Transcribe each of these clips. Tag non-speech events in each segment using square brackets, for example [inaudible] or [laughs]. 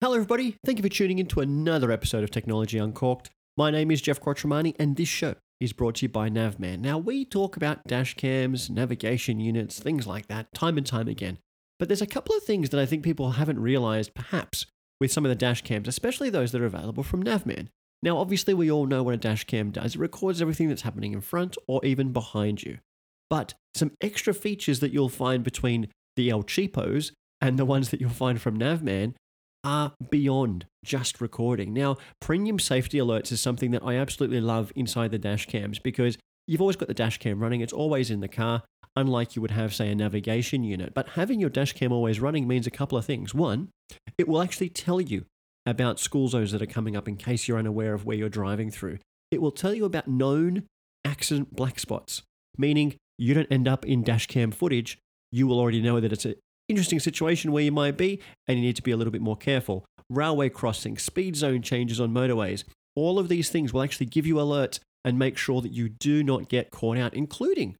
Hello, everybody. Thank you for tuning in to another episode of Technology Uncorked. My name is Geoff Quattromani, and this show is brought to you by Navman. Now, we talk about dash cams, navigation units, things like that, time and time again. But there's a couple of things that I think people haven't realized, perhaps, with some of the dash cams, especially those that are available from Navman. Now, obviously, we all know what a dash cam does. It records everything that's happening in front or even behind you. But some extra features that you'll find between the El Cheapos and the ones that you'll find from Navman are beyond just recording. Now, premium safety alerts is something that I absolutely love inside the dash cams because you've always got the dash cam running, it's always in the car, unlike you would have, say, a navigation unit. But having your dash cam always running means a couple of things. One, it will actually tell you about school zones that are coming up in case you're unaware of where you're driving through. It will tell you about known accident black spots, meaning you don't end up in dash cam footage. You will already know that it's an interesting situation where you might be and you need to be a little bit more careful. Railway crossings, speed zone changes on motorways, all of these things will actually give you alerts and make sure that you do not get caught out, including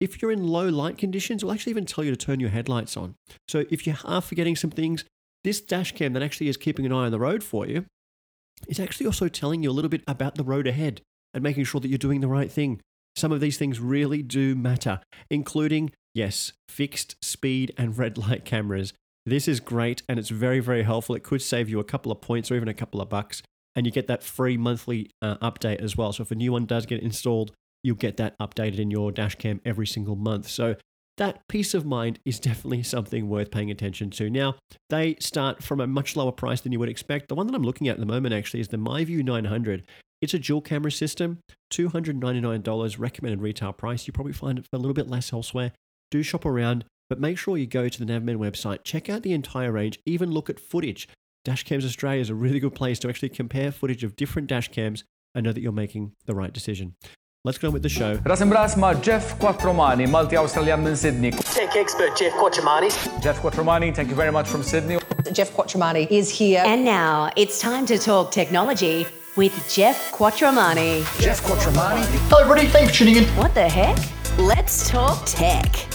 if you're in low light conditions, it will actually even tell you to turn your headlights on. So if you are forgetting some things, this dash cam that actually is keeping an eye on the road for you is actually also telling you a little bit about the road ahead and making sure that you're doing the right thing. Some of these things really do matter, including, yes, fixed speed and red light cameras. This is great and it's very, very helpful. It could save you a couple of points or even a couple of bucks. And you get that free monthly uh, update as well. So if a new one does get installed, you'll get that updated in your dash cam every single month. So that peace of mind is definitely something worth paying attention to. Now, they start from a much lower price than you would expect. The one that I'm looking at at the moment actually is the MyView 900. It's a dual camera system, $299 recommended retail price. You probably find it for a little bit less elsewhere. Do shop around, but make sure you go to the Navman website, check out the entire range, even look at footage. Dashcams Australia is a really good place to actually compare footage of different dashcams and know that you're making the right decision. Let's go on with the show. Ras imbras ma' Geoff Quattromani, multi-Australian minn Sydney. Tech expert Geoff Quattromani. Geoff Quattromani, thank you very much from Sydney. Geoff Quattromani is here. And now it's time to talk technology with Geoff Quattromani. Geoff Quattromani. Hello, everybody. Thanks for tuning in. What the heck? Let's talk tech.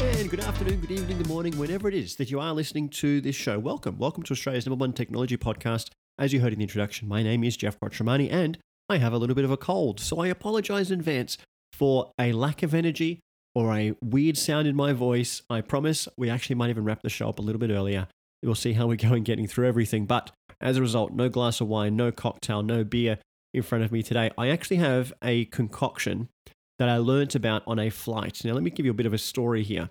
And good afternoon, good evening, good morning, whenever it is that you are listening to this show. Welcome. Welcome to Australia's number one technology podcast. As you heard in the introduction, my name is Geoff Quattromani and I have a little bit of a cold, so I apologize in advance for a lack of energy or a weird sound in my voice. I promise we actually might even wrap the show up a little bit earlier. We'll see how we go in getting through everything. But as a result, no glass of wine, no cocktail, no beer in front of me today. I actually have a concoction that I learnt about on a flight. Now, let me give you a bit of a story here.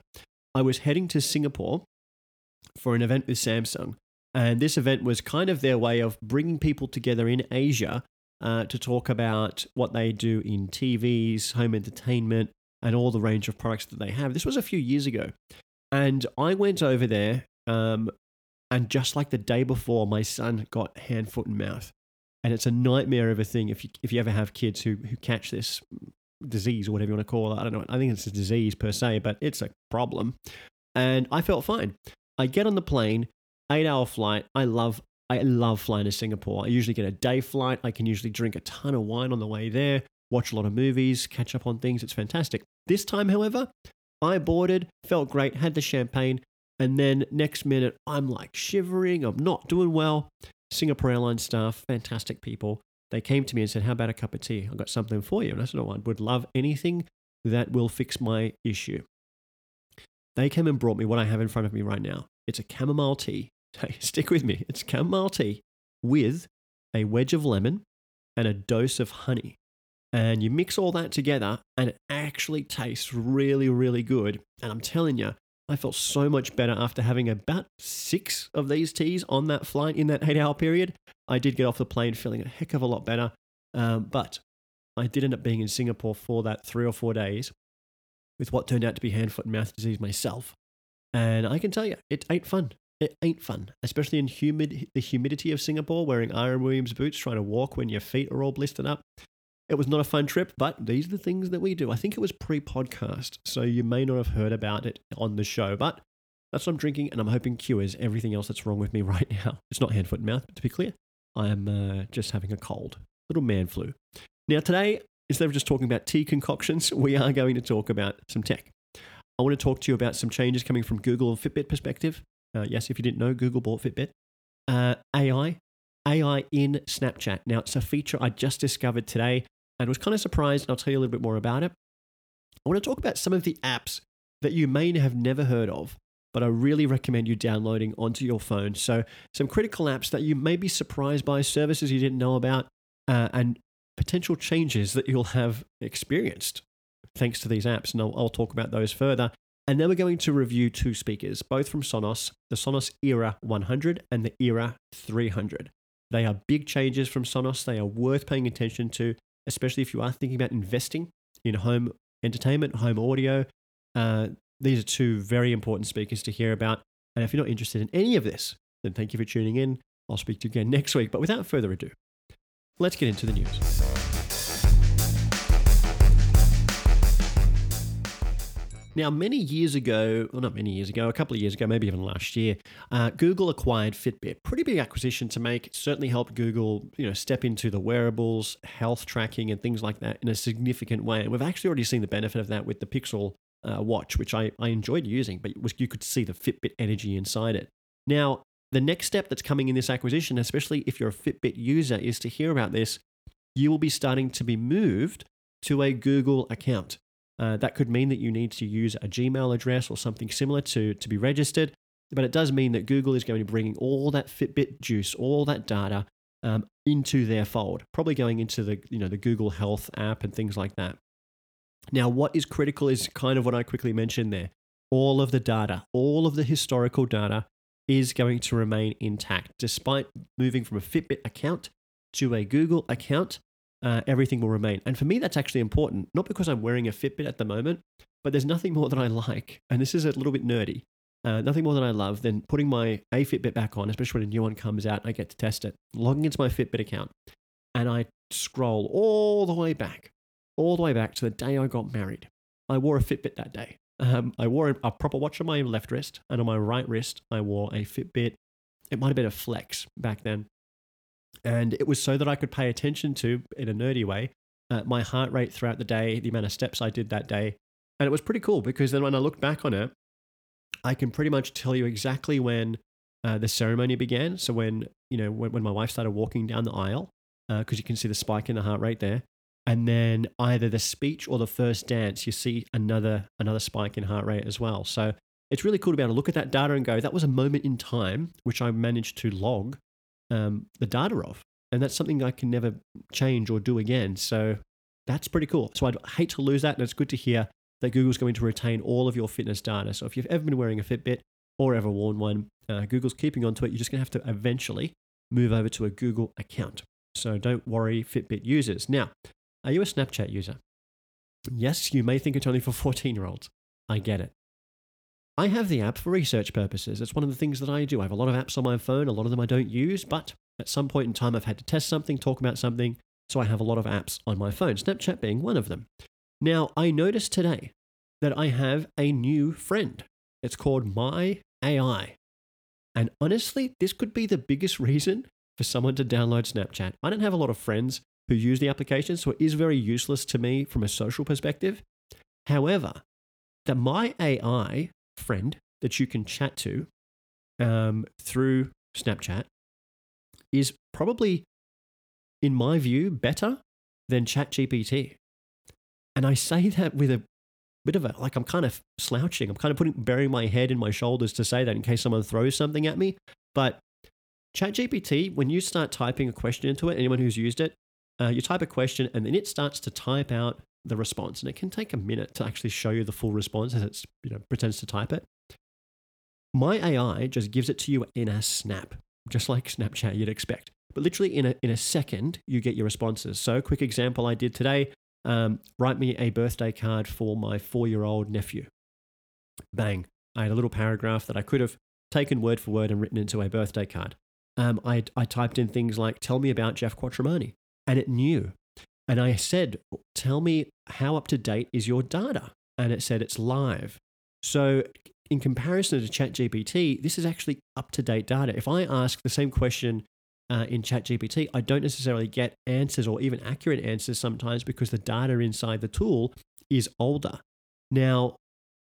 I was heading to Singapore for an event with Samsung, and this event was kind of their way of bringing people together in Asia uh, to talk about what they do in TVs, home entertainment, and all the range of products that they have. This was a few years ago. And I went over there, um, and just like the day before, my son got hand, foot, and mouth. And it's a nightmare of a thing if you, if you ever have kids who, who catch this disease or whatever you want to call it. I don't know. I think it's a disease per se, but it's a problem. And I felt fine. I get on the plane, eight hour flight. I love I love flying to Singapore. I usually get a day flight. I can usually drink a ton of wine on the way there, watch a lot of movies, catch up on things. It's fantastic. This time, however, I boarded, felt great, had the champagne, and then next minute, I'm like shivering. I'm not doing well. Singapore Airlines staff, fantastic people. They came to me and said, How about a cup of tea? I've got something for you. And I said, Oh, I would love anything that will fix my issue. They came and brought me what I have in front of me right now. It's a chamomile tea. [laughs] Stick with me. It's chamomile tea with a wedge of lemon and a dose of honey. And you mix all that together, and it actually tastes really, really good. And I'm telling you, I felt so much better after having about six of these teas on that flight in that eight hour period. I did get off the plane feeling a heck of a lot better. Um, but I did end up being in Singapore for that three or four days with what turned out to be hand, foot, and mouth disease myself. And I can tell you, it ain't fun. It ain't fun, especially in humid the humidity of Singapore, wearing R.M. Williams boots, trying to walk when your feet are all blistered up. It was not a fun trip, but these are the things that we do. I think it was pre-podcast, so you may not have heard about it on the show, but that's what I'm drinking, and I'm hoping cures everything else that's wrong with me [laughs] right now. It's not hand, foot, and mouth, but to be clear, I am uh, just having a cold, little man flu. Now today, instead of just talking about tea concoctions, [laughs] we are going to talk about some tech. I want to talk to you about some changes coming from Google and Fitbit perspective. Uh, yes, if you didn't know, Google bought Fitbit. Uh, AI, AI in Snapchat. Now, it's a feature I just discovered today and was kind of surprised, and I'll tell you a little bit more about it. I want to talk about some of the apps that you may have never heard of, but I really recommend you downloading onto your phone. So, some critical apps that you may be surprised by, services you didn't know about, uh, and potential changes that you'll have experienced thanks to these apps. And I'll, I'll talk about those further. And then we're going to review two speakers, both from Sonos, the Sonos Era 100 and the Era 300. They are big changes from Sonos. They are worth paying attention to, especially if you are thinking about investing in home entertainment, home audio. Uh, these are two very important speakers to hear about. And if you're not interested in any of this, then thank you for tuning in. I'll speak to you again [laughs] next week. But without further ado, let's get into the news. Now, many years ago, well, not many years ago, a couple of years ago, maybe even last year, uh, Google acquired Fitbit. Pretty big acquisition to make. It certainly helped Google, you know, step into the wearables, health tracking, and things like that in a significant way. And we've actually already seen the benefit of that with the Pixel uh, watch, which I, I enjoyed using, but was, you could see the Fitbit energy inside it. Now, the next step that's coming in this acquisition, especially if you're a Fitbit user, is to hear about this. You will be starting to be moved to a Google account. Uh, that could mean that you need to use a Gmail address or something similar to, to be registered. But it does mean that Google is going to be bringing all that Fitbit juice, all that data um, into their fold, probably going into the, you know, the Google Health app and things like that. Now, what is critical is kind of what I quickly mentioned there. All of the data, all of the historical data is going to remain intact despite moving from a Fitbit account to a Google account uh, everything will remain. And for me, that's actually important, not because I'm wearing a Fitbit at the moment, but there's nothing more that I like, and this is a little bit nerdy, uh, nothing more than I love than putting my A Fitbit back on, especially when a new one comes out and I get to test it, logging into my Fitbit account, and I scroll all the way back, all the way back to the day I got married. I wore a Fitbit that day. Um, I wore a proper watch on my left wrist, and on my right wrist, I wore a Fitbit. It might have been a Flex back then. And it was so that I could pay attention to, in a nerdy way, uh, my heart rate throughout the day, the amount of steps I did that day. And it was pretty cool because then when I look back on it, I can pretty much tell you exactly when uh, the ceremony began. So when, you know, when, when my wife started walking down the aisle, because uh, you can see the spike in the heart rate there. And then either the speech or the first dance, you see another another spike in heart rate as well. So it's really cool to be able to look at that data and go, that was a moment in time which I managed to log um, the data of. And that's something I can never change or do again. So that's pretty cool. So I'd hate to lose that. And it's good to hear that Google's going to retain all of your fitness data. So if you've ever been wearing a Fitbit or ever worn one, uh, Google's keeping onto it. You're just going to have to eventually move over to a Google account. So don't worry, Fitbit users. Now, are you a Snapchat user? Yes, you may think it's only for 14 year olds. I get it. I have the app for research purposes. It's one of the things that I do. I have a lot of apps on my phone. A lot of them I don't use, but at some point in time, I've had to test something, talk about something. So I have a lot of apps on my phone, Snapchat being one of them. Now, I noticed today that I have a new friend. It's called My AI. And honestly, this could be the biggest [laughs] reason for someone to download Snapchat. I don't have a lot of friends who use the application, so it is very useless to me from a social perspective. However, the My AI friend that you can chat to um, through Snapchat is probably, in my view, better than ChatGPT. And I say that with a bit of a like I'm kind of slouching. I'm kind of putting burying my head in my shoulders to say that in case someone throws something at me. But ChatGPT, when you start typing a question into it, anyone who's used it, uh, you type a question and then it starts to type out the response, and it can take a minute to actually show you the full response as it you know pretends to type it. My AI just gives it to you in a snap, just like Snapchat you'd expect. But literally in a in a second, you get your responses. So, quick example I did today: um, write me a birthday card for my four year old nephew. Bang! I had a little paragraph that I could have taken word for word and written into a birthday card. Um, I, I typed in things like, tell me about Geoff Quattromani. And it knew and I said, Tell me how up to date is your data? And it said it's live. So, in comparison to ChatGPT, this is actually up to date data. If I ask the same question uh, in ChatGPT, I don't necessarily get answers or even accurate answers sometimes because the data inside the tool is older. Now,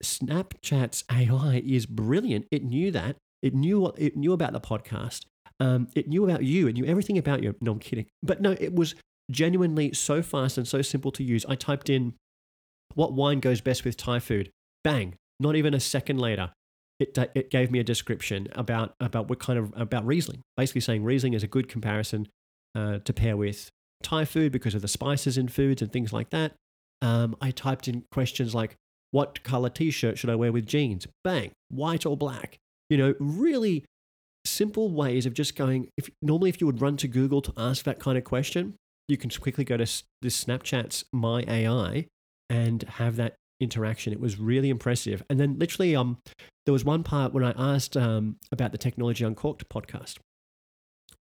Snapchat's AI is brilliant. It knew that It knew what it knew about the podcast. Um, it knew about you. It knew everything about you. No, I'm kidding. But no, it was genuinely so fast and so simple to use. I typed in what wine goes best with Thai food. Bang! Not even a second later, it, it gave me a description about about what kind of about Riesling. Basically saying Riesling is a good comparison uh, to pair with Thai food because of the spices in foods and things like that. Um, I typed in questions like, "What color T-shirt should I wear with jeans?" Bang! White or black? You know, really simple ways of just going. If normally, if you would run to Google to ask that kind of question, you can quickly go to this Snapchat's My AI and have that interaction. It was really impressive. And then literally, um, there was one part when I asked um, about the Technology Uncorked podcast,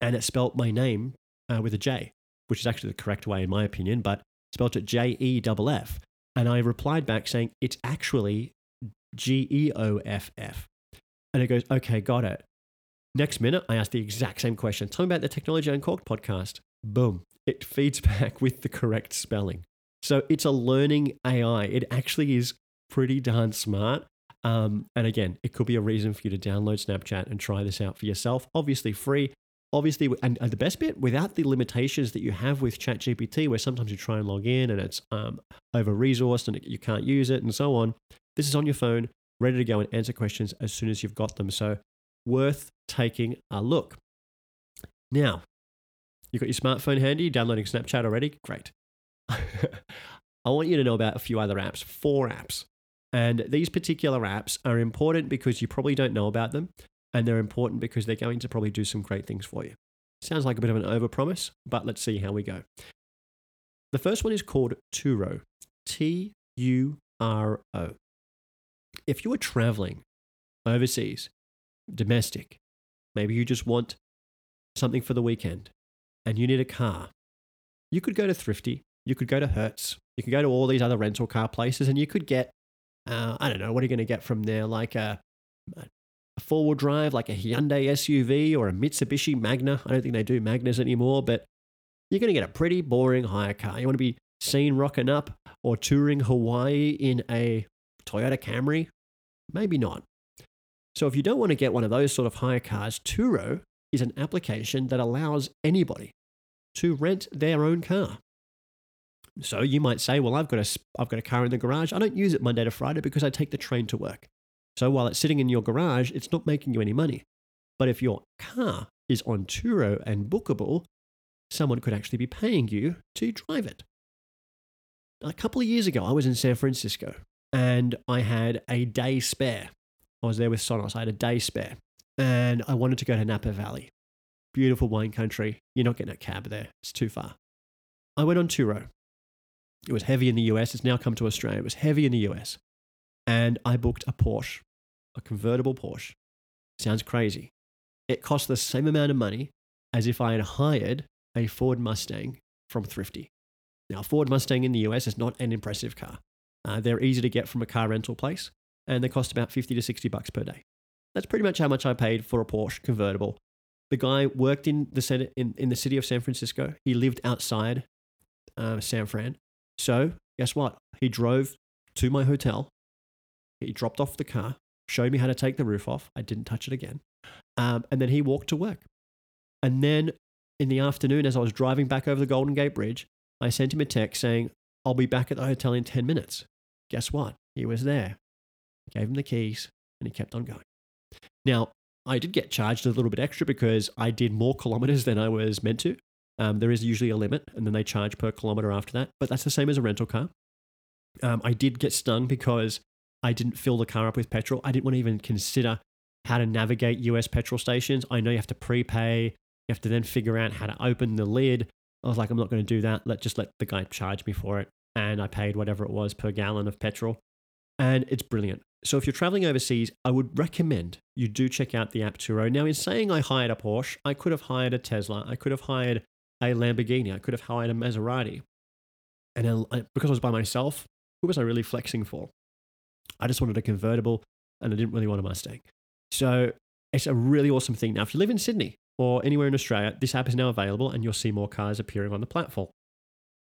and it spelt my name uh, with a J, which is actually the correct way in my opinion, but spelt it J E F F. And I replied back saying it's actually G E O F F. And it goes, okay, got it. Next minute, I asked the exact same question. Tell me about the Technology Uncorked podcast. Boom. It feeds [laughs] back with the correct spelling. So it's a learning AI. It actually is pretty darn smart. Um, and again, it could be a reason for you to download Snapchat and try this out for yourself. Obviously, free. Obviously, and, the best bit, without the limitations that you have with ChatGPT, where sometimes you try and log in and it's um, over resourced and you can't use it and so on. This is on your phone, ready to go and answer questions as soon as you've got them. So, worth taking a look. Now, you've got your smartphone handy, downloading Snapchat already? Great. [laughs] I want you to know about a few other apps, four apps. And these particular apps are important because you probably don't know about them. And they're important because they're going to probably do some great things for you. Sounds like a bit of an overpromise, but let's see how we go. The first one is called Turo. T U R O. If you are traveling overseas, domestic, maybe you just want something for the weekend and you need a car, you could go to Thrifty you could go to Hertz, you could go to all these other rental car places, and you could get, uh, I don't know, what are you going to get from there? Like a, a four wheel drive, like a Hyundai SUV or a Mitsubishi Magna. I don't think they do Magnas anymore, but you're going to get a pretty boring hire car. You want to be seen rocking up or touring Hawaii in a Toyota Camry? Maybe not. So if you don't want to get one of those sort of hire cars, Turo is an application that allows anybody to rent their own car. So you might say, well, I've got a, I've got a car in the garage. I don't use it Monday to Friday because I take the train to work. So while it's sitting in your garage, it's not making you any money. But if your car is on Turo and bookable, someone could actually be paying you to drive it. A couple of years ago, I was in San Francisco and I had a day spare. I was there with Sonos. I had a day spare and I wanted to go to Napa Valley. Beautiful wine country. You're not getting a cab there, it's too far. I went on Turo it was heavy in the US. It's now come to Australia. It was heavy in the US. And I booked a Porsche, a convertible Porsche. Sounds crazy. It cost the same amount of money as if I had hired a Ford Mustang from Thrifty. Now, Ford Mustang in the US is not an impressive car. Uh, they're easy to get from a car rental place, and they cost about 50 to 60 bucks per day. That's pretty much how much I paid for a Porsche convertible. The guy worked in the, in, in the city of San Francisco. He lived outside uh, San Fran. So, guess what? He drove to my hotel. He dropped off the car, showed me how to take the roof off. I didn't touch it again. Um, and then he walked to work. And then in the afternoon, as I was driving back over the Golden Gate Bridge, I sent him a text saying, I'll be back at the hotel in 10 minutes. Guess what? He was there. I gave him the keys and he kept on going. Now, I did get charged a little bit extra because I did more kilometers than I was meant to. Um, there is usually a limit, and then they charge per kilometer after that. But that's the same as a rental car. Um, I did get stung because I didn't fill the car up with petrol. I didn't want to even consider how to navigate US petrol stations. I know you have to prepay. You have to then figure out how to open the lid. I was like, I'm not going to do that. Let just let the guy charge me for it. And I paid whatever it was per gallon of petrol. And it's brilliant. So if you're traveling overseas, I would recommend you do check out the app Turo. Now, in saying I hired a Porsche, I could have hired a Tesla. I could have hired a Lamborghini. I could have hired a Maserati. And then, because I was by myself, who was I really flexing for? I just wanted a convertible and I didn't really want a Mustang. So it's a really awesome thing. Now, if you live in Sydney or anywhere in Australia, this app is now available and you'll see more cars appearing on the platform.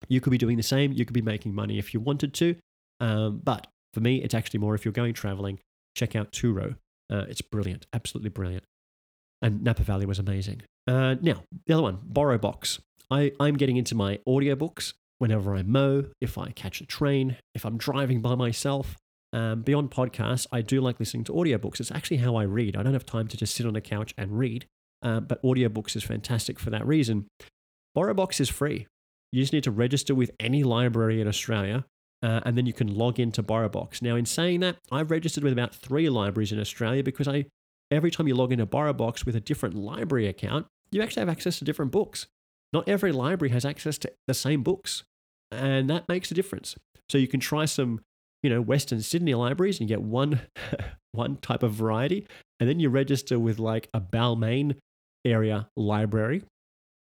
You could be doing the same. You could be making money if you wanted to. Um, but for me, it's actually more if you're going traveling, check out Turo Uh, it's brilliant, absolutely brilliant. And Napa Valley was amazing. Uh, now, the other one, BorrowBox. I, I'm getting into my audiobooks whenever I mow, if I catch a train, if I'm driving by myself. Um, beyond podcasts, I do like listening to audiobooks. It's actually how I read. I don't have time to just sit on a couch and read, uh, but audiobooks is fantastic for that reason. BorrowBox is free. You just need to register with any library in Australia, uh, and then you can log into BorrowBox. Now, in saying that, I've registered with about three libraries in Australia because I, every time you log into BorrowBox with a different library account, you actually have access to different books. Not every library has access to the same books, and that makes a difference. So you can try some, you know, Western Sydney libraries and get one, [laughs] one type of variety, and then you register with like a Balmain area library,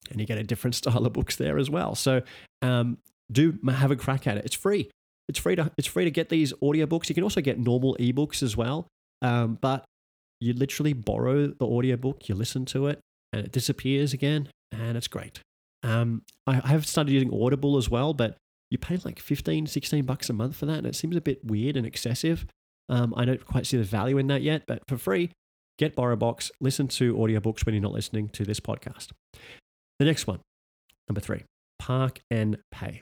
and you get a different [laughs] style of books there as well. So um, do have a crack at it. It's free. It's free to it's free to get these audiobooks. You can also get normal ebooks as well. Um, but you literally borrow the audiobook, you listen to it, and it disappears again, and it's great. Um, I, I have started using Audible as well, but you pay like 15, 16 bucks a month for that, and it seems a bit weird and excessive. Um, I don't quite see the value in that yet, but for free, get BorrowBox, listen to audiobooks when you're not listening to this podcast. The next one, number three, Park and Pay.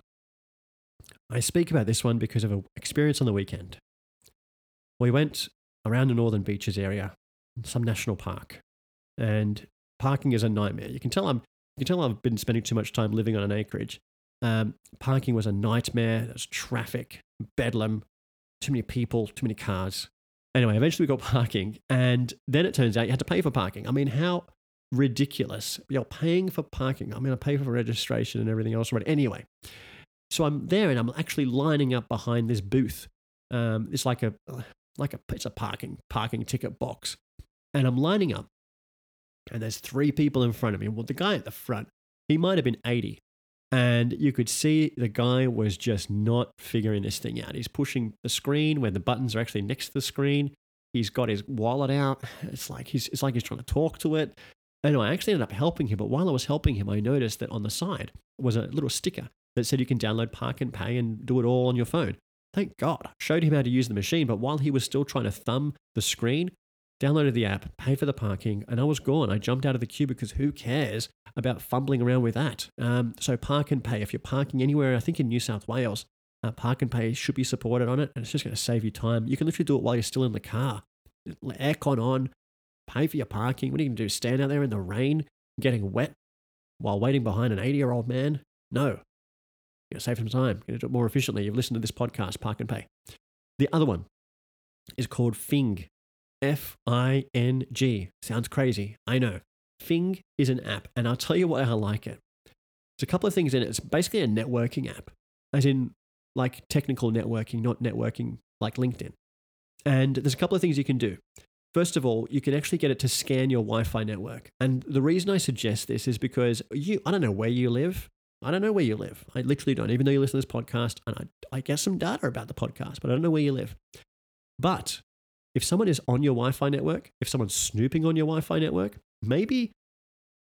I speak about this one because of an experience on the weekend. We went around the Northern Beaches area, some national park, and parking is a nightmare. You can tell I'm you can tell I've been spending too much time living on an acreage. Um, parking was a nightmare. There's traffic, bedlam, too many people, too many cars. Anyway, eventually we got [laughs] parking, and then it turns out you had to pay for parking. I mean, how ridiculous! You're paying for parking. I'm going to pay for registration and everything else. Right? Anyway, so I'm there, and I'm actually lining up behind this booth. Um, it's like a like a it's a parking parking ticket box, and I'm lining up, and there's three people in front of me. Well, the guy at the front, he might have been 80. And you could see the guy was just not figuring this thing out. He's pushing the screen where the buttons are actually next to the screen. He's got his wallet out. It's like he's it's like he's trying to talk to it. And I actually ended up helping him. But while I was helping him, I noticed that on the side was a little sticker that said you can download ParknPay and do it all on your phone. Thank God. I showed him how to use the machine, but while he was still trying to thumb the screen, downloaded the app, paid for the parking, and I was gone. I jumped out of the queue because who cares about fumbling around with that? Um, so ParknPay, if you're parking anywhere, I think in New South Wales, uh, ParknPay should be supported on it, and it's just going to save you time. You can literally do it while you're still in the car. Aircon on, pay for your parking. What are you going to do? Stand out there in the rain, getting wet while waiting behind an 80 year old man? No. Going to save some time. To do it more efficiently. You've listened to this podcast, ParknPay. The other one is called Fing. F I N G. Sounds crazy. I know. Fing is an app, and I'll tell you why I like it. There's a couple of things in it. It's basically a networking app, as in like technical networking, not networking like LinkedIn. And there's a couple of things you can do. First of all, you can actually get it to scan your Wi Fi network. And the reason I suggest this is because you, I don't know where you live. I don't know where you live. I literally don't, even though you listen to this podcast, and I, I get some data about the podcast, but I don't know where you live. But if someone is on your Wi Fi network, if someone's snooping on your Wi Fi network, maybe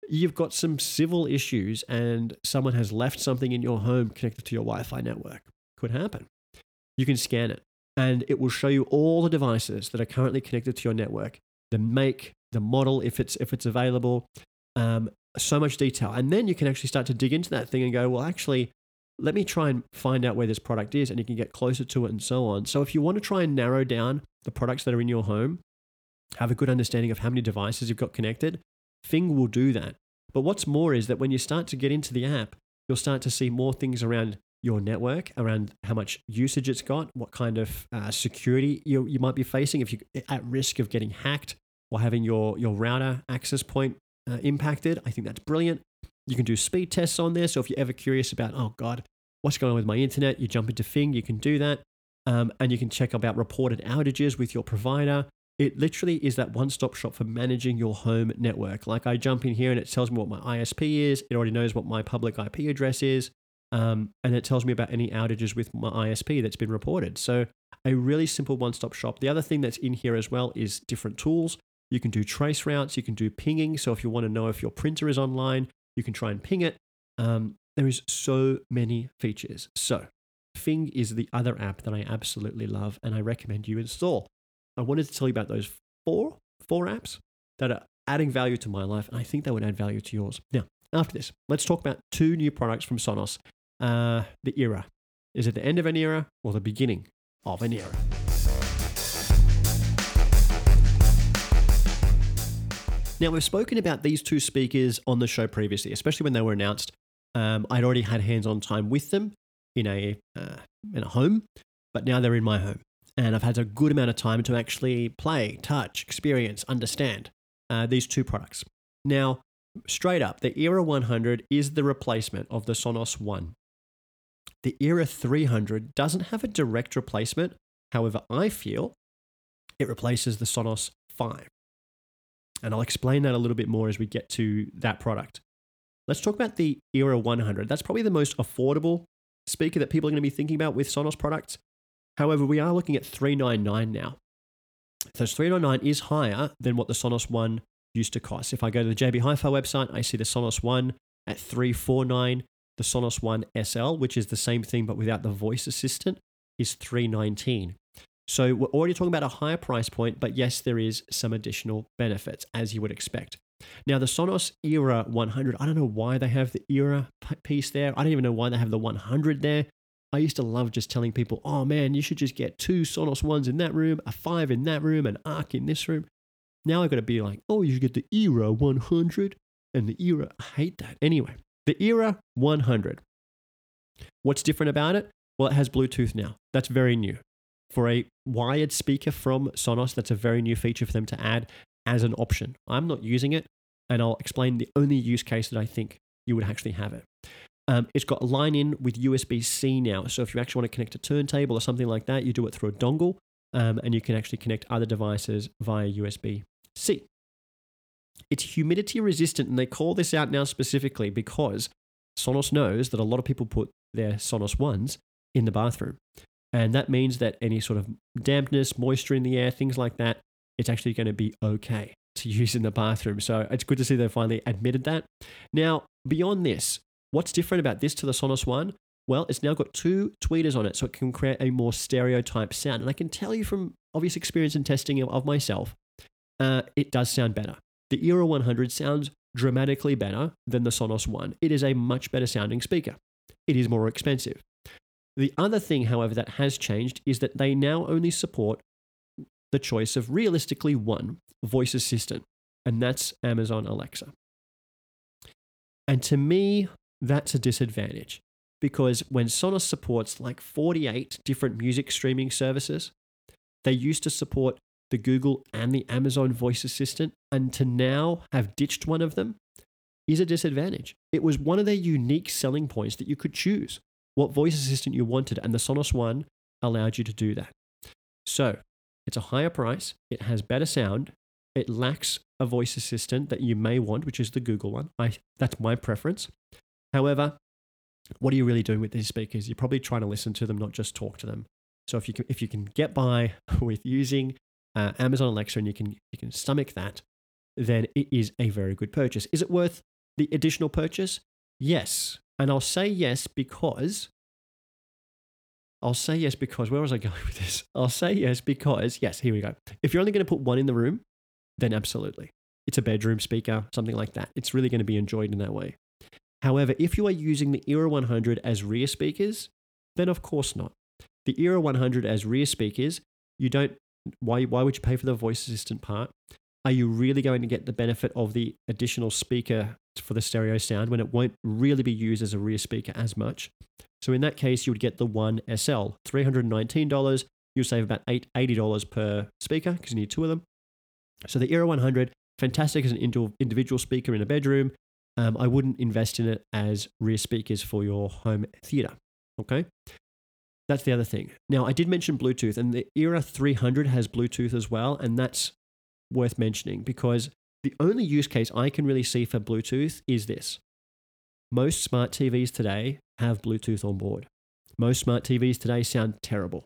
you've got some civil issues and someone has left something in your home connected to your Wi Fi network. Could happen. You can scan it and it will show you all the devices that are currently connected to your network, the make, the model, if it's, if it's available, um, so much detail. And then you can actually start to dig into that thing and go, well, actually, let me try and find out where this product is and you can get closer to it and so on. So if you want to try and narrow down the products that are in your home, have a good understanding of how many devices you've got connected, Fing will do that. But what's more is that when you start to get into the app, you'll start to see more things around your network, around how much usage it's got, what kind of uh, security you, you might be facing if you're at risk of getting hacked or having your, your router access point uh, impacted. I think that's brilliant. You can do speed tests on there. So if you're ever curious about, oh God, what's going on with my internet, you jump into Fing, you can do that. Um, and you can check about reported outages with your provider. It literally is that one stop shop for managing your home network. Like I jump in here and it tells me what my ISP is, it already knows what my public IP address is, um, and it tells me about any outages with my ISP that's been reported. So, a really simple one stop shop. The other thing that's in here as well is different tools. You can do trace routes, you can do pinging. So, if you want to know if your printer is online, you can try and ping it. Um, there is so many features. So, Fing is the other app that I absolutely love and I recommend you install. I wanted to tell you about those four, four apps that are adding value to my life, and I think they would add value to yours. Now, after this, let's talk about two new products from Sonos. Uh, the era. Is it the end of an era or the beginning of an era? Now, we've spoken about these two speakers on the show previously, especially when they were announced. Um, I'd already had hands on time with them in a, uh, in a home, but now they're in my home. And I've had a good amount of time to actually play, touch, experience, understand uh, these two products. Now, straight up, the Era 100 is the replacement of the Sonos One. The Era 300 doesn't have a direct replacement. However, I feel it replaces the Sonos 5. And I'll explain that a little bit more as we get to that product. Let's talk about the Era 100. That's probably the most affordable speaker that people are going to be thinking about with Sonos products. However, we are looking at 399 now. So 399 is higher than what the Sonos One used to cost. If I go to the JB Hi-Fi website, I see the Sonos One at 349. The Sonos One SL, which is the same thing but without the voice assistant, is 319. So we're already talking about a higher price point, but yes, there is some additional benefits as you would expect. Now, the Sonos Era 100, I don't know why they have the Era piece there. I don't even know why they have the 100 there. I used to love just telling people, oh man, you should just get two Sonos ones in that room, a five in that room, an Arc in this room. Now I've got to be like, oh, you should get the Era 100 and the Era. I hate that. Anyway, the Era 100. What's different about it? Well, it has Bluetooth now. That's very new. For a wired speaker from Sonos, that's a very new feature for them to add as an option. I'm not using it, and I'll explain the only use case that I think you would actually have it. Um, it's got a line in with USB C now. So if you actually want to connect a turntable or something like that, you do it through a dongle um, and you can actually connect other devices via USB C. It's humidity resistant, and they call this out now specifically because Sonos knows that a lot of people put their Sonos ones in the bathroom. And that means that any sort of dampness, moisture in the air, things like that, it's actually going to be okay to use in the bathroom. So it's good to see they finally admitted that. Now, beyond this, what's different about this to the Sonos One? Well, it's now got two tweeters on it, so it can create a more stereotype sound. And I can tell you from obvious experience and testing of myself, uh, it does sound better. The Era 100 sounds dramatically better than the Sonos One. It is a much better sounding speaker. It is more expensive. The other thing, however, that has changed is that they now only support the choice of realistically one voice assistant, and that's Amazon Alexa. And to me, that's a disadvantage because when Sonos supports like 48 different music streaming services, they used to support the Google and the Amazon voice assistant, and to now have ditched one of them is a disadvantage. It was one of their unique selling points that you could choose what voice assistant you wanted, and the Sonos One allowed you to do that. So it's a higher price, it has better sound, it lacks a voice assistant that you may want, which is the Google one. I, that's my preference. However, what are you really doing with these speakers? You're probably trying to listen to them, not just talk to them. So if you can, if you can get by [laughs] with using uh, Amazon Alexa and you can you can stomach that, then it is a very good purchase. Is it worth the additional purchase? Yes, and I'll say yes because I'll say yes because where was I going [laughs] with this? I'll say yes because yes, here we go. If you're only going to put one in the room, then absolutely. It's a bedroom speaker, something like that. It's really going to be enjoyed in that way. However, if you are using the Era 100 as rear speakers, then of course not. The Era 100 as rear speakers, you don't why why would you pay for the voice assistant part? Are you really going to get the benefit of the additional speaker for the stereo sound when it won't really be used as a rear speaker as much. So in that case, you would get the One SL, $319. You'll save about $80 per speaker because you need two of them. So the Era 100, fantastic as an individual speaker in a bedroom. Um, I wouldn't invest in it as rear speakers for your home theater. Okay. That's the other thing. Now, I did mention Bluetooth, and the Era 300 has Bluetooth as well, and that's worth mentioning because the only use case I can really see for Bluetooth is this. Most smart TVs today have Bluetooth on board. Most smart TVs today sound terrible.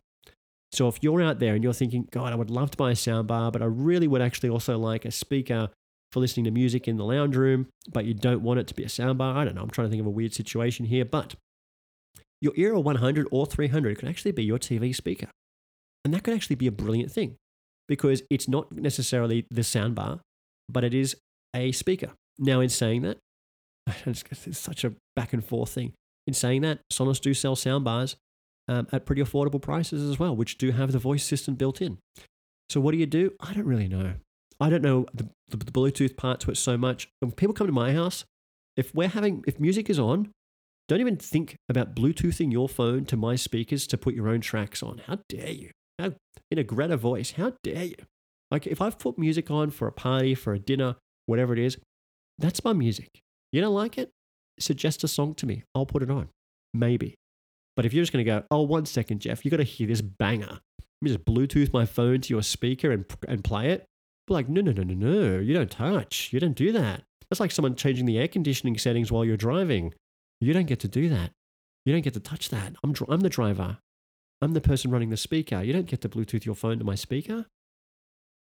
So if you're out there and you're thinking, God, I would love to buy a soundbar, but I really would actually also like a speaker for listening to music in the lounge room, but you don't want it to be a soundbar. I don't know. I'm trying to think of a weird situation here, but your Era 100 or 300 could actually be your TV speaker. And that could actually be a brilliant thing. because it's not necessarily the soundbar, but it is a speaker. Now, in saying that, [laughs] it's, such a back and forth thing. In saying that, Sonos do sell soundbars um, at pretty affordable prices as well, which do have the voice assistant built in. So, what do you do? I don't really know. I don't know the, the, the Bluetooth part to it so much. When people come to my house, if we're having, if music is on, don't even think about Bluetoothing your phone to my speakers to put your own tracks on. How dare you? How, in a Greta voice, how dare you? Like, if I've put music on for a party, for a dinner, whatever it is, that's my music. You don't like it? Suggest a song to me. I'll put it on. Maybe. But if you're just going to go, oh, one second, Geoff, you got to hear this banger. Let me just Bluetooth my phone to your speaker and, and play it. Be like, no, no, no, no, no. You don't touch. You don't do that. That's like someone changing the air conditioning settings while you're driving. You don't get to do that. You don't get to touch that. I'm, dr- I'm the driver. I'm the person running the speaker. You don't get to Bluetooth your phone to my speaker.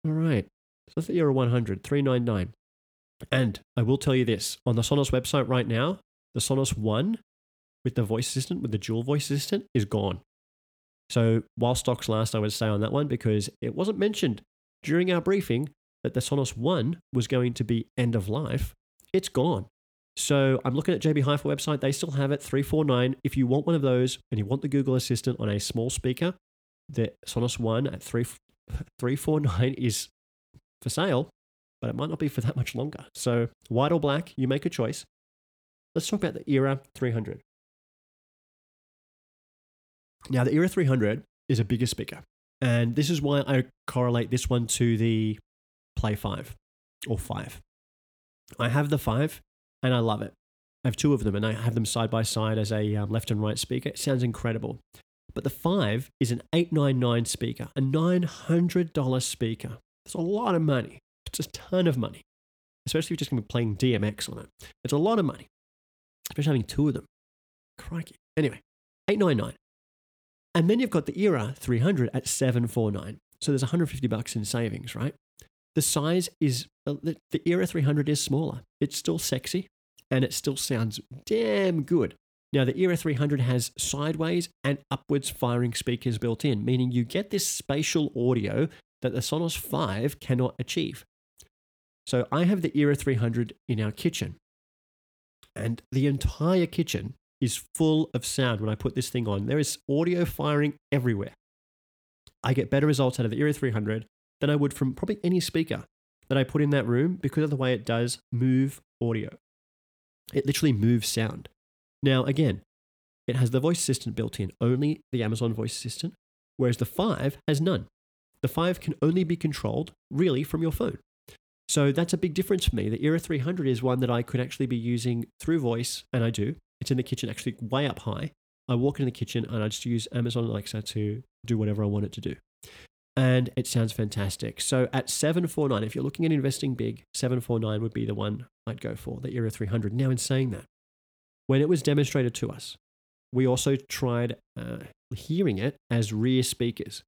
All right. So that's the Era 100, 399. And I will tell you this on the Sonos website right now, the Sonos One with the voice assistant, with the dual voice assistant, is gone. So while stocks last, I would say on that one because it wasn't mentioned during our briefing that the Sonos One was going to be end of life. It's gone. So I'm looking at JB Hi-Fi website. They still have it 349. If you want one of those and you want the Google Assistant on a small speaker, the Sonos One at 3, 349 is for sale, but it might not be for that much longer. So white or black, you make a choice. Let's talk about the Era 300. Now, the Era 300 is a bigger speaker. And this is why I correlate this one to the Play 5 or 5. I have the 5 and I love it. I have two of them and I have them side by side as a um, left and right speaker. It sounds incredible. But the 5 is an 899 speaker, a $900 speaker. It's a lot of money. It's a ton of money, especially if you're just going to be playing DMX on it. It's a lot of money, especially having two of them. Crikey. Anyway, 899. And then you've got the Era 300 at 749. So there's 150 bucks in savings, right? The size is uh, the Era 300 is smaller. It's still sexy and it still sounds damn good. Now, the Era 300 has sideways and upwards firing speakers built in, meaning you get this spatial audio that the Sonos 5 cannot achieve. So I have the Era 300 in our kitchen, and the entire kitchen is full of sound when I put this thing on. There is audio firing everywhere. I get better results out of the Era 300 than I would from probably any speaker that I put in that room because of the way it does move audio. It literally moves sound. Now, again, it has the voice assistant built in, only the Amazon voice assistant, whereas the 5 has none. The 5 can only be controlled really from your phone. So that's a big difference for me. The Era 300 is one that I could actually be using through voice, and I do. It's in the kitchen, actually way up high. I walk in the kitchen and I just use Amazon Alexa to do whatever I want it to do. And it sounds fantastic. So at 749, if you're looking at investing big, 749 would be the one I'd go for, the Era 300. Now, in saying that, when it was demonstrated to us, we also tried uh, hearing it as rear speakers.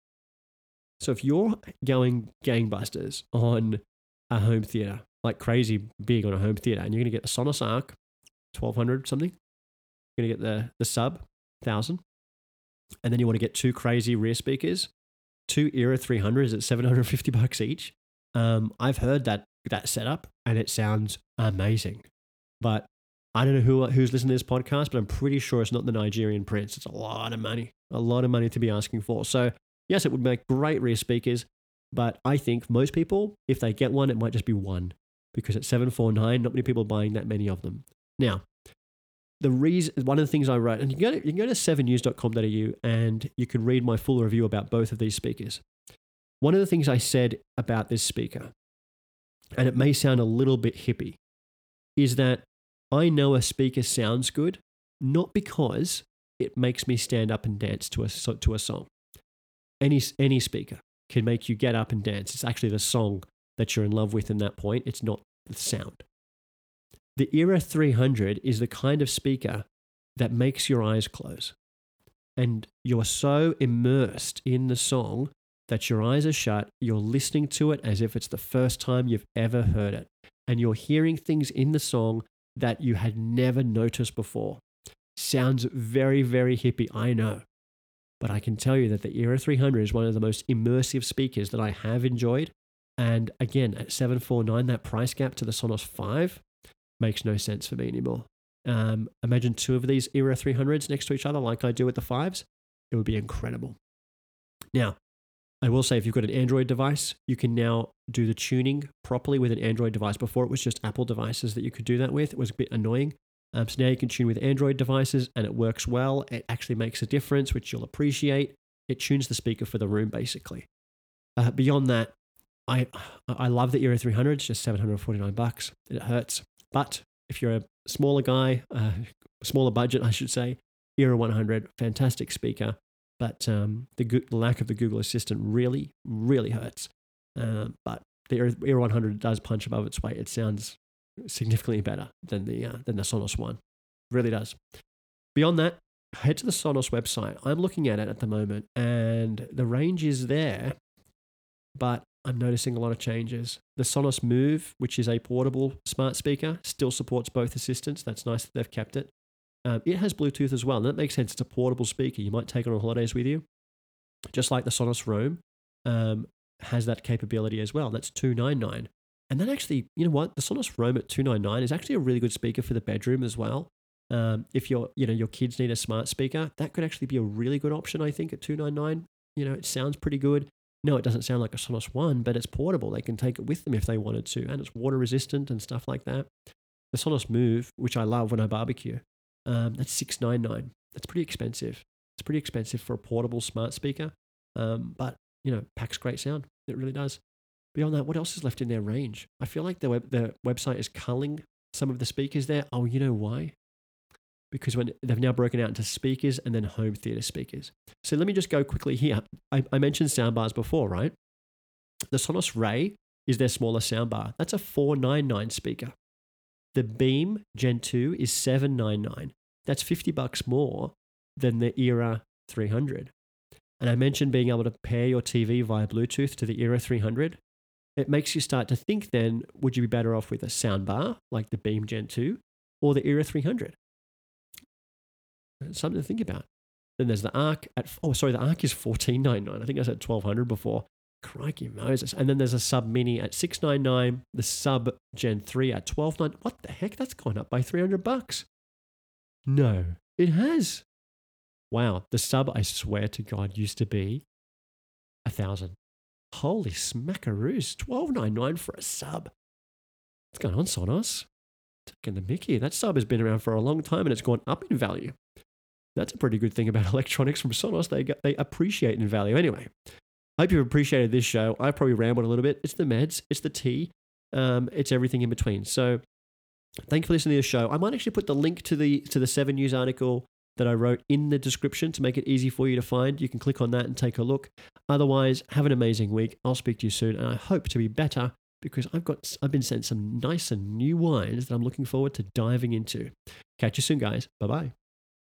So if you're going gangbusters on a home theater, like crazy big on a home theater, and you're going to get the Sonos Arc, 1200 something, you're going to get the, the sub, 1000, and then you want to get two crazy rear speakers, two Era 300s at 750 bucks each. Um, I've heard that that setup and it sounds amazing. But I don't know who who's listening to this podcast, but I'm pretty sure it's not the Nigerian prince. It's a lot of money, a lot of money to be asking for. So yes, it would make great rear speakers, but I think most people, if they get one, it might just be one because at 749, not many people are buying that many of them. Now, the reason one of the things I wrote, and you can go to, you can go to 7news.com.au and you can read my full review about both of these speakers. One of the things I said about this speaker, and it may sound a little bit hippie, is that I know a speaker sounds good not because it makes me stand up and dance to a to a song. Any any speaker can make you get up and dance. It's actually the song that you're in love with in that point. It's not the sound. The Era 300 is the kind of speaker that makes your eyes close. And you're so immersed in the song that your eyes are shut. You're listening to it as if it's the first time you've ever heard it. And you're hearing things in the song that you had never noticed before. Sounds very, very hippie, I know. But I can tell you that the Era 300 is one of the most immersive speakers that I have enjoyed. And again, at 749, that price gap to the Sonos 5 makes no sense for me anymore. Um, imagine two of these Era 300s next to each other, like I do with the 5s. It would be incredible. Now, I will say if you've got an Android device, you can now do the tuning properly with an Android device. Before it was just Apple devices that you could do that with. It was a bit annoying. Um, so now you can tune with Android devices and it works well. It actually makes a difference, which you'll appreciate. It tunes the speaker for the room, basically. Uh, beyond that, I I love the Era 300. It's just 749 bucks. It hurts. But if you're a smaller guy, uh, smaller budget, I should say, Era 100, fantastic speaker. But um, the, go- the lack of the Google Assistant really, really hurts. Um, but the Era 100 does punch above its weight. It sounds significantly better than the uh, than the Sonos one. Really does. Beyond that, head to the Sonos website. I'm looking at it at the moment, and the range is there, but I'm noticing a lot of changes. The Sonos Move, which is a portable smart speaker, still supports both assistants. That's nice that they've kept it. Um, it has Bluetooth as well, and that makes sense. It's a portable speaker. You might take it on holidays with you, just like the Sonos Roam um, has that capability as well. That's two nine nine, and that actually, you know what, the Sonos Roam at two nine nine is actually a really good speaker for the bedroom as well. Um, if your you know your kids need a smart speaker, that could actually be a really good option. I think at two nine nine. You know, it sounds pretty good. No, it doesn't sound like a Sonos One, but it's portable. They can take it with them if they wanted to, and it's water resistant and stuff like that. The Sonos Move, which I love when I barbecue, um, that's six nine nine. That's pretty expensive. It's pretty expensive for a portable smart speaker, um, but you know, packs great sound. It really does. Beyond that, what else is left in their range? I feel like the web, the website is culling some of the speakers there. Oh, you know why? Because when they've now broken out into speakers and then home theater speakers. So let me just go quickly here. I, I mentioned soundbars before, right? The Sonos Ray is their smaller soundbar. That's a 499 speaker. The Beam Gen 2 is 799. That's 50 bucks more than the Era 300. And I mentioned being able to pair your TV via Bluetooth to the Era 300. It makes you start to think then, would you be better off with a soundbar like the Beam Gen 2 or the Era 300? It's something to think about. Then there's the Arc at, oh, sorry, the Arc is 1499. I think I said 1200 before. Crikey Moses. And then there's a Sub Mini at 699, the Sub Gen 3 at 129. What the heck? That's gone up by 300 bucks. No, it has. Wow, the sub, I swear to God, used to be a thousand. Holy smackaroos, twelve nine nine for a sub. What's going on, Sonos? Taking the Mickey. That sub has been around for a long time and it's gone up in value. That's a pretty good thing about [laughs] electronics from Sonos. They get, they appreciate in value. Anyway, hope you've appreciated this show. I probably rambled a little bit. It's the meds, it's the tea, um, it's everything in between. So thank you for listening to the show. I might actually put the link to the to the Seven News article that I wrote in the description to make it easy for you to find. You can click on that and take a look. Otherwise, have an amazing week. I'll speak to you soon, and I hope to be better because I've got I've been sent some nice and new wines that I'm looking forward to diving into. Catch you soon, guys. Bye bye.